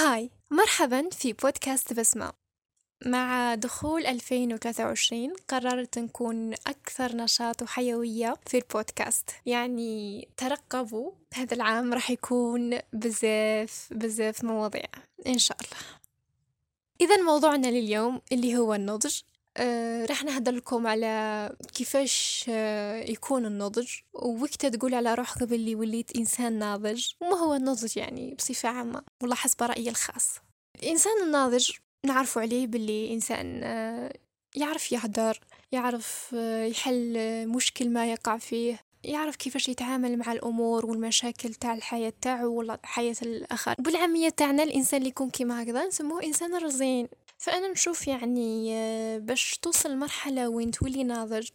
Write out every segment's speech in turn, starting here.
هاي مرحبا في بودكاست بسمة. مع دخول 2023 قررت نكون أكثر نشاط وحيوية في البودكاست. يعني ترقبوا هذا العام راح يكون بزاف بزاف مواضيع إن شاء الله. إذا موضوعنا لليوم اللي هو النضج. آه، راح نهدر لكم على كيفاش آه، يكون النضج. ووقتها تقول على روحك باللي وليت إنسان ناضج. وما هو النضج يعني؟ بصفة عامة. والله حسب رأيي الخاص الإنسان الناضج نعرفوا عليه باللي إنسان آه، يعرف يهدر يعرف يحل مشكل ما يقع فيه يعرف كيفاش يتعامل مع الأمور والمشاكل تاع الحياة تاعو ولا حياة الآخر. بالعاميه تاعنا الإنسان اللي يكون كيما هكذا نسموه إنسان رزين. فأنا نشوف يعني آه، باش توصل مرحلة وين تولي ناضج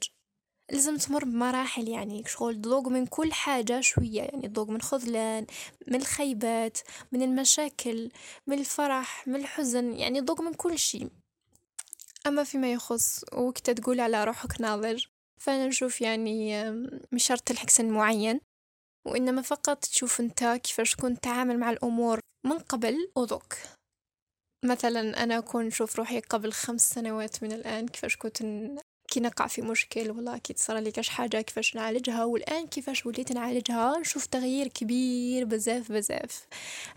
لازم تمر بمراحل يعني شغل تذوق من كل حاجة شوية يعني تذوق من خذلان من الخيبات من المشاكل من الفرح من الحزن يعني تذوق من كل شيء. أما فيما يخص وقت تقول على روحك ناضج فأنا نشوف يعني مش شرط تلحق سن معين وإنما فقط تشوف أنت كيفاش كنت تعامل مع الأمور من قبل وذوق مثلا أنا أكون نشوف روحي قبل خمس سنوات من الآن كيفاش كنت كي نقع في مشكل ولا كي تصرى لي كاش حاجة كيفاش نعالجها والآن كيفاش وليت نعالجها نشوف تغيير كبير بزاف بزاف.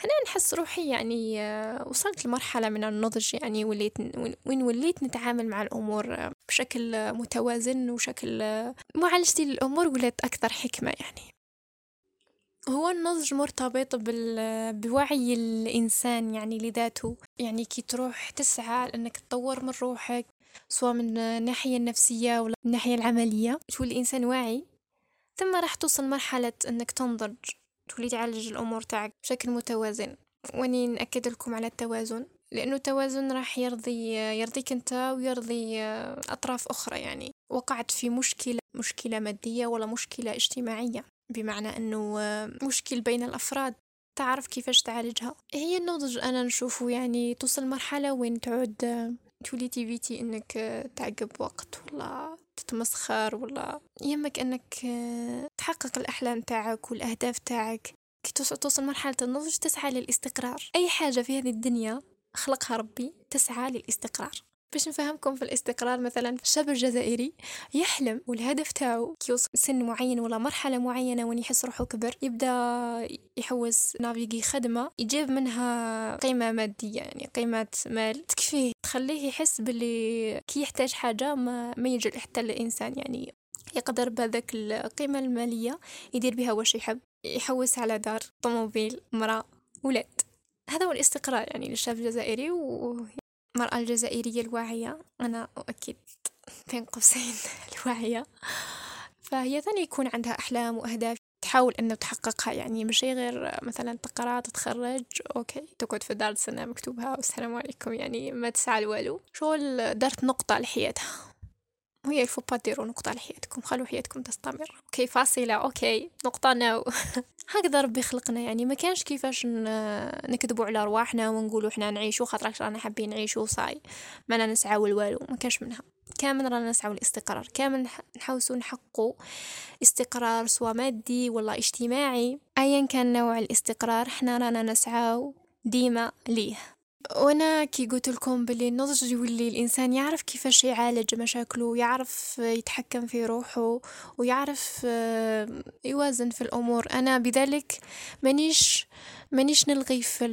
أنا نحس روحي يعني آه، وصلت لمرحلة من النضج يعني وليت وين وليت نتعامل مع الأمور بشكل متوازن وشكل آه، معالجتي للأمور ولات أكثر حكمة يعني. هو النضج مرتبط بال... بوعي الإنسان يعني لذاته. يعني كي تروح تسعى لأنك تطور من روحك سواء من الناحية النفسية ولا الناحية العملية تولي إنسان واعي. ثم راح توصل مرحلة أنك تنضج تولي تعالج الأمور تاعك بشكل متوازن. وأني نأكد لكم على التوازن لأنه التوازن راح يرضي يرضيك أنت ويرضي أطراف أخرى يعني. وقعت في مشكلة مشكلة مادية ولا مشكلة اجتماعية. بمعنى أنه مشكل بين الأفراد. تعرف كيفاش تعالجها. هي النضج أنا نشوفه يعني توصل مرحلة وين تعود تولي تيفيتي إنك تعقب وقت ولا تتمسخر ولا يهمك إنك تحقق الأحلام تاعك والأهداف تاعك. كي توصل مرحلة النضج تسعى للاستقرار. أي حاجة في هذه الدنيا خلقها ربي تسعى للاستقرار. باش نفهمكم في الاستقرار مثلا الشاب الجزائري يحلم والهدف تاعو كي يوصل سن معين ولا مرحلة معينة وين يحس روحو كبر يبدأ يحوس نافيغي خدمة يجيب منها قيمة مادية يعني قيمة مال تكفيه. تخليه يحس باللي كي يحتاج حاجة ما, ما يجي حتى الإنسان يعني يقدر بهذاك القيمة المالية يدير بها واش يحب. يحوس على دار طوموبيل مرأة ولاد. هذا هو الاستقرار يعني للشاب الجزائري و المرأة الجزائرية الواعية أنا أؤكد بين قوسين الواعية. فهي ثاني يكون عندها أحلام وأهداف تحاول أنه تحققها يعني مش غير مثلا تقرأ تتخرج أوكي تقعد في دار سنة مكتوبها والسلام عليكم يعني ما تسعى لوالو. شغل دارت نقطة لحياتها. وهي il faut pas ديرو نقطة لحياتكم خلوا حياتكم تستمر. OK فاصلة. OK نقطة ناو هكذا ربي خلقنا يعني ما كانش كيفاش نكذبوا على رواحنا ونقولوا إحنا نعيشوا خاطر رانا حابين نعيشوا صاي ما نسعاو الوالو ما كانش منها. كامل رانا نسعى الاستقرار كامل نحوسوا نحققوا استقرار سواء مادي ولا اجتماعي. ايا كان نوع الاستقرار إحنا رانا نسعى ديما ليه. وأنا كي قلت لكم باللي النضج يولي الإنسان يعرف كيفاش يعالج مشاكله ويعرف يتحكم في روحه ويعرف آه، يوازن في الأمور. أنا بذلك مانيش مانيش نلغي في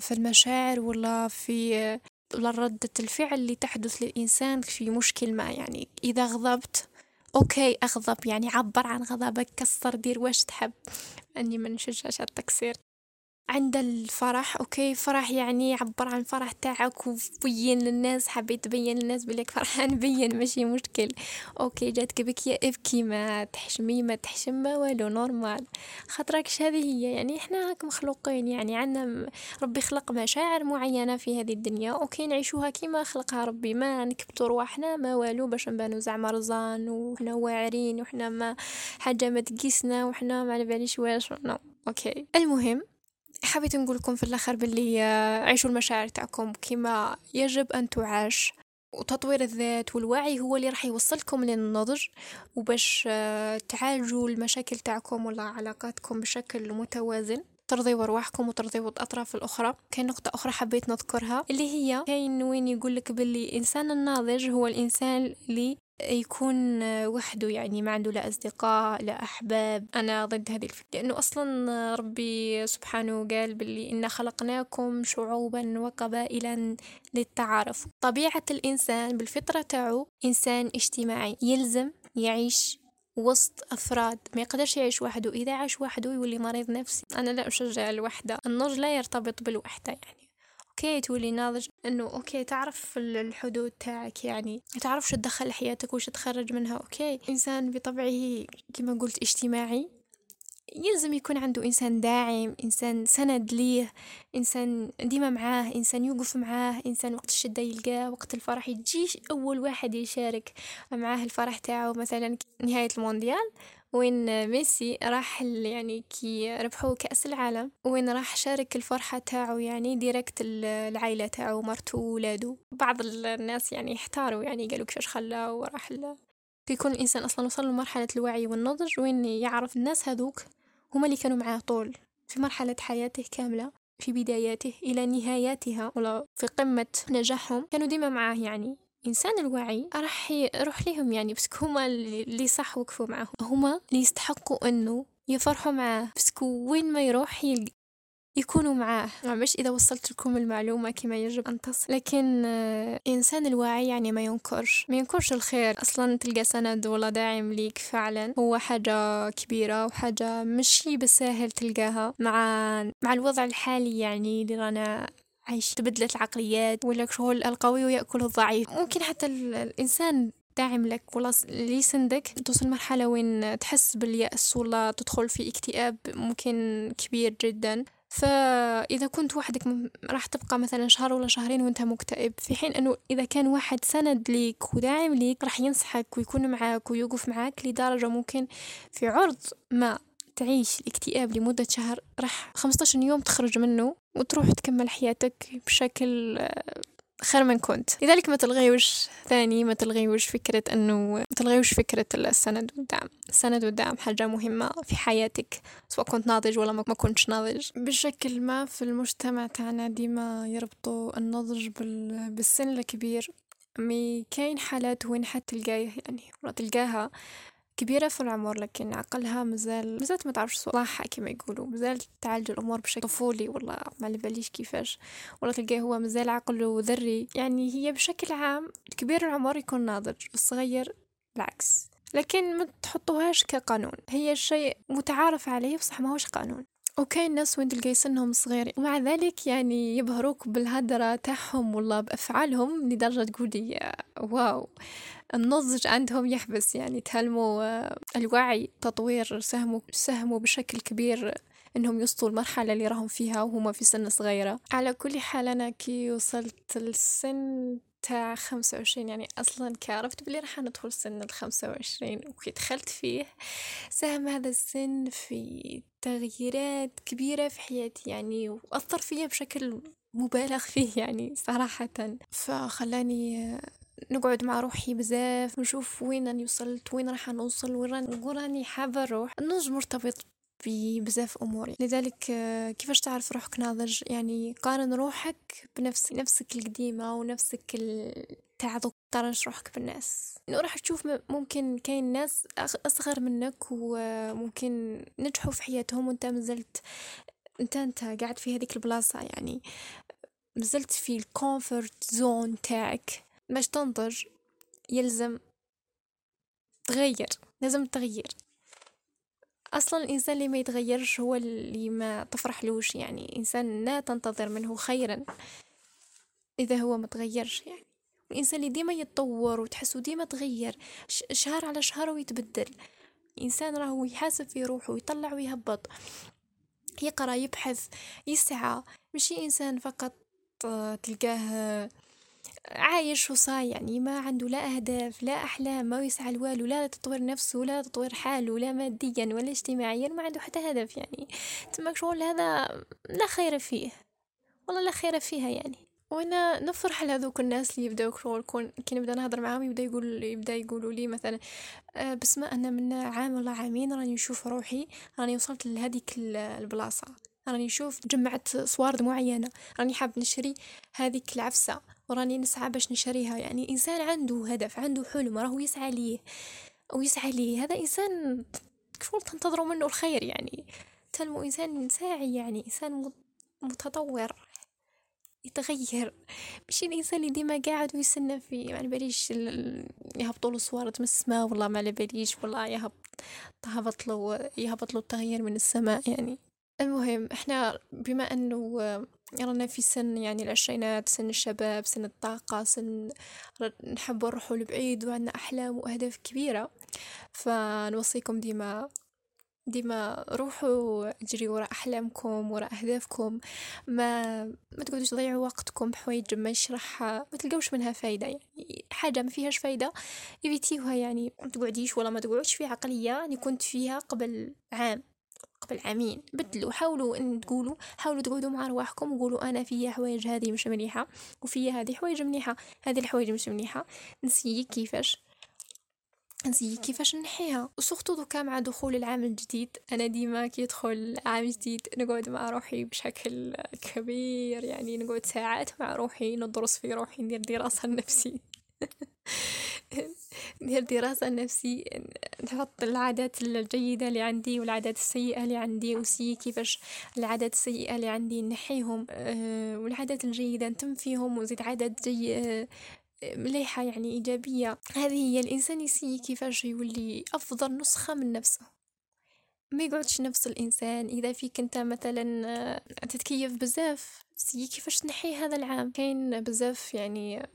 في المشاعر ولا في ردة الفعل اللي تحدث للإنسان في مشكل ما. يعني إذا غضبت OK أغضب. يعني عبر عن غضبك كسر دير واش تحب. أني ما نشجعش التكسير. عند الفرح OK فرح يعني عبر عن الفرح تاعك وبين للناس حبيت تبين للناس بليك فرحان بين ماشي مشكل. OK جاتك بكية إبكي ما تحشمي ما تحشم ما والو normal. خاطركش هذه هي؟ يعني إحنا هاك مخلوقين يعني عندنا ربي خلق مشاعر معينة في هذه الدنيا. OK نعيشوها كيما خلقها ربي ما نكبتو رواحنا ما والو باش نبانو زعما رزان وحنا واعرين وحنا ما حاجة ما تقيسنا وحنا ما على باليش واش نو OK. المهم حبيت نقول لكم في الأخر باللي عيشوا المشاعر تاعكم كما يجب أن تعاش. وتطوير الذات والوعي هو اللي راح يوصلكم للنضج وباش آه، تعالجوا المشاكل تاعكم ولا علاقاتكم بشكل متوازن. ترضيوا أرواحكم وترضيوا الأطراف الأخرى. كاين نقطة أخرى حبيت نذكرها اللي هي كاين وين يقولك باللي الإنسان الناضج هو الإنسان اللي يكون وحده يعني ما عنده لا أصدقاء لا أحباب. أنا ضد هذه الفكرة لأنه أصلا ربي سبحانه قال باللي إنا خلقناكم شعوبا وقبائلا للتعارف. طبيعة الإنسان بالفطرة تاعو إنسان اجتماعي يلزم يعيش وسط أفراد ما يقدرش يعيش وحده. إذا عاش وحده يولي مريض نفسي. أنا لا أشجع الوحدة النضج لا يرتبط بالوحدة يعني. OK تولي ناضج. إنه OK تعرف الحدود تاعك يعني تعرف شو تدخل حياتك وش تخرج منها OK. إنسان بطبعه كما قلت اجتماعي يلزم يكون عنده إنسان داعم إنسان سند ليه إنسان ديما معاه إنسان يوقف معاه إنسان وقت الشدة يلقاه وقت الفرح يجيش أول واحد يشارك معاه الفرح تاعه. مثلا نهاية المونديال وين ميسي راح يعني كي ربحوا كأس العالم وين راح شارك الفرحة تاعو يعني direct العائلة تاعو مرتو وولادو بعض الناس يعني احتاروا يعني قالوا كيفاش خلاه وراح يكون الإنسان أصلا وصل لمرحلة الوعي والنضج وين يعرف الناس هذوك هما اللي كانوا معاه طول في مرحلة حياته كاملة في بداياته إلى نهاياتها ولا في قمة نجاحهم. كانوا ديما معاه يعني. إنسان الوعي راح يروح لهم يعني بس هما اللي صح وقفوا معه هما اللي يستحقوا أنه يفرحوا معاه. بس وين ما يروح يكونوا معاه. مش إذا وصلت لكم المعلومة كما يجب أن تصل. لكن آه، إنسان الواعي يعني ما ينكرش. ما ينكرش الخير. أصلا تلقى سند ولا داعم ليك فعلا. هو حاجة كبيرة وحاجة مشي بالساهل تلقاها. مع مع الوضع الحالي يعني اللي رانا عايش. تبدلت العقليات ولا شغل ألقوي ويأكل الضعيف. ممكن حتى الإنسان داعم لك ولا اللي يسندك توصل مرحلة وين تحس باليأس ولا تدخل في اكتئاب ممكن كبير جدا. فإذا كنت وحدك راح تبقى مثلا شهر ولا شهرين وأنت مكتئب. في حين أنه إذا كان واحد سند ليك وداعم ليك راح ينصحك ويكون معاك ويوقف معاك لدرجة ممكن في عرض ما تعيش الاكتئاب لمدة شهر راح 15 يوم تخرج منه وتروح تكمل حياتك بشكل آه، خير من كنت. لذلك ما تلغيوش ثاني ما تلغيوش فكرة أنه ما تلغيوش فكرة السند والدعم. السند والدعم حاجة مهمة في حياتك سواء كنت ناضج ولا ما كنتش ناضج. بشكل ما في المجتمع تاعنا ديما يربطوا النضج بالسن الكبير. مي كاين حالات وين حتلقاه يعني تلقاها كبيرة في العمر لكن عقلها مازال مازال ما تعرفش صلاحها كما يقولوا. مازال تعالج الأمور بشكل طفولي ولا ما باليش كيفاش. ولا تلقاه هو مازال عقله ذري يعني هي بشكل عام كبير العمر يكون ناضج الصغير بالعكس لكن ما تحطوهاش كقانون. هي شيء متعارف عليه بصح ماهوش قانون. وكاين ناس وين تلقاي سنهم صغير؟ ومع ذلك يعني يبهروك بالهدرة تاعهم والله بأفعالهم لدرجة تقولي واو النضج عندهم يحبس. يعني تعلموا آه، الوعي تطوير ساهموا ساهموا بشكل كبير إنهم يوصلوا المرحلة اللي راهم فيها وهما في سن صغيرة. على كل حال أنا كي وصلت للسن تاع خمسة وعشرين يعني أصلا كعرفت بلي راح ندخل سن الخمسة وعشرين وكي دخلت فيه ساهم هذا السن في تغييرات كبيرة في حياتي يعني وأثر فيا بشكل مبالغ فيه يعني صراحة. فخلاني نقعد مع روحي بزاف نشوف وين راني وصلت وين راح نوصل وين راني حابة نروح. النضج مرتبط ببزاف امور لذلك آه، كيفاش تعرف روحك ناضج؟ يعني قارن روحك بنفسك نفسك القديمة ونفسك تعظك تقارنش روحك بالناس. إنه راح تشوف ممكن كاين ناس أصغر منك وممكن نجحوا في حياتهم وأنت مازلت أنت أنت قاعد في هذيك البلاصة يعني. مازلت في ال comfort zone تاعك. باش تنضج يلزم تغير لازم تغير. أصلا الإنسان اللي ما يتغيرش هو اللي ما تفرحلوش يعني إنسان لا تنتظر منه خيرا إذا هو ما تغيرش يعني. الإنسان اللي ديما يتطور وتحسه ديما تغير شهر على شهر ويتبدل. انسان راهو يحاسب في روحه ويطلع ويهبط يقرأ يبحث يسعى. مشي إنسان فقط تلقاه عايش وصاي يعني ما عنده لا أهداف لا أحلام ما يسعى لوالو لا تطوير نفسه لا تطوير حاله لا ماديا ولا اجتماعيا ما عنده حتى هدف يعني تماك شغل هذا لا خير فيه والله لا خير فيها يعني. وإنا نفرح لهذوك الناس اللي يبداو شغل كون كي نبدأ نهضر معاهم يبدأ يقول يبدأ يقولوا لي مثلا أه بس أنا من عام ولا عامين راني نشوف روحي راني وصلت لهذيك البلاصة راني نشوف جمعت صوارد معينة راني حاب نشري هذيك العفسة. وراني نسعى باش نشريها. يعني إنسان عنده هدف عنده حلم راهو يسعى ليه. ويسعى ليه. هذا إنسان كفول تنتظروا منه الخير يعني. تلمو إنسان ساعي يعني إنسان متطور يتغير. مش الإنسان اللي ديما قاعد ويستنى في ما على باليش يهبطوا له صوارد من السماء والله ما على باليش والله يهبط له يهبط له التغيير من السماء يعني. المهم إحنا بما أنه رانا في سن يعني العشرينات سن الشباب سن الطاقة سن نحب نروحوا لبعيد وعندنا أحلام وأهداف كبيرة فنوصيكم ديما ديما روحوا اجريوا وراء أحلامكم وراء أهدافكم. ما ما تقعدوش تضيعوا وقتكم بحوايج ما يشرحها ما تلقوش منها فايدة. يعني حاجة ما فيهاش فايدة إيفيتيوها يعني ما تقعديش ولا ما تقعدش في عقلية أني كنت فيها قبل عام. قبل عامين بدلوا حاولوا إن تقولوا حاولوا تقعدوا مع رواحكم وقولوا أنا فيا حوايج هذه مش مليحة وفيا هذه حوايج مليحة هذه الحوايج مش مليحة. نسيي كيفاش نسيي كيفاش نحيها. وسورتو دوكا مع دخول العام الجديد. أنا ديما كي يدخل عام جديد نقعد مع روحي بشكل كبير يعني نقعد ساعات مع روحي ندرس في روحي ندير دراسة لنفسي. ندير دراسة نفسي نحط العادات الجيدة اللي عندي والعادات السيئة اللي عندي وسي كيفاش العادات السيئة اللي عندي نحيهم أه والعادات الجيدة نتم وزيد عادات جي أه مليحة يعني إيجابية. هذه هي الإنسان يسي كيفاش يولي أفضل نسخة من نفسه. ما يقعدش نفس الإنسان. إذا فيك أنت مثلا آه، تتكيف بزاف سي كيفاش تنحي هذا العام. كاين بزاف يعني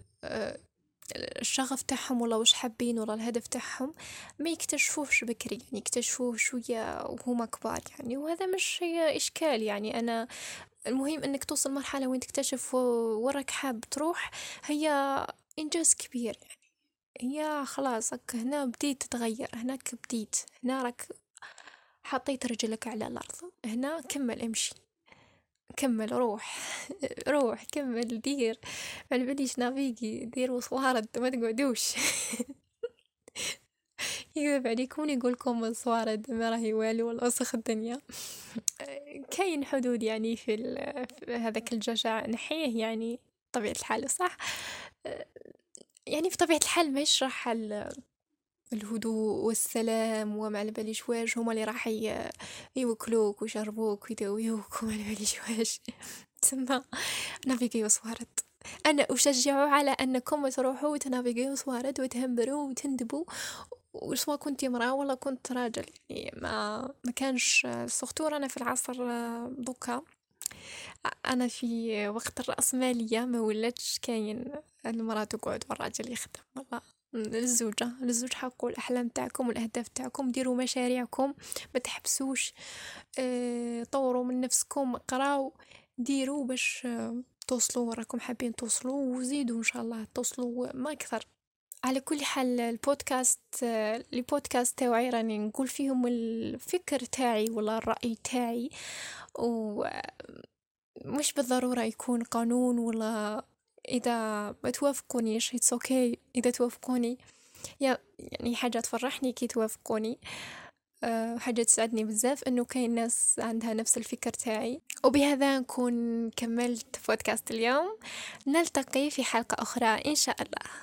الشغف تاعهم ولا واش حابين ولا الهدف تاعهم ما يكتشفوهش بكري يعني يكتشفوه شوية وهما كبار يعني. وهذا مش إشكال يعني. أنا المهم إنك توصل مرحلة وين تكتشف وراك حاب تروح هي إنجاز كبير يعني. هي خلاص هنا بديت تتغير هناك بديت هنا راك حطيت رجلك على الأرض هنا كمل امشي. كمل روح. روح كمل دير. ما باليش نافيقي دير وصوارد ما تقعدوش. يكذب عليكم يقولكم الصوارد ما راهي والو وسخ الدنيا. كاين حدود يعني في, في هذاك الجشع. نحيه يعني طبيعة الحال صح؟ يعني في طبيعة الحال ما يشرح الهدوء والسلام وما على باليش واش هما اللي راح يوكلوك ويشربوك ويداويوك وما على باليش واش. تسمى نافيغيو صوارد. أنا أشجع على أنكم تروحوا وتنافيغيو صوارد وتهمبروا وتندبوا. وسواء كنت امرأة ولا كنت راجل. يعني ما ما كانش surtout أنا في العصر دوكا. أنا في وقت الرأسمالية ما ولاتش كاين المرأة تقعد والراجل يخدم والله. للزوجة للزوج حقوا الأحلام تاعكم والأهداف تاعكم ديروا مشاريعكم ما تحبسوش آه طوروا من نفسكم قراو ديروا باش توصلوا وراكم حابين توصلوا وزيدوا إن شاء الله توصلوا ما أكثر. على كل حال البودكاست البودكاست تاعي راني نقول فيهم الفكر تاعي ولا الرأي تاعي و مش بالضرورة يكون قانون ولا إذا ما توافقونيش it's okay. إذا توافقوني يعني حاجة تفرحني كي توافقوني. أه حاجة تسعدني بزاف إنه كاين ناس عندها نفس الفكر تاعي. وبهذا نكون كملت بودكاست اليوم. نلتقي في حلقة أخرى إن شاء الله.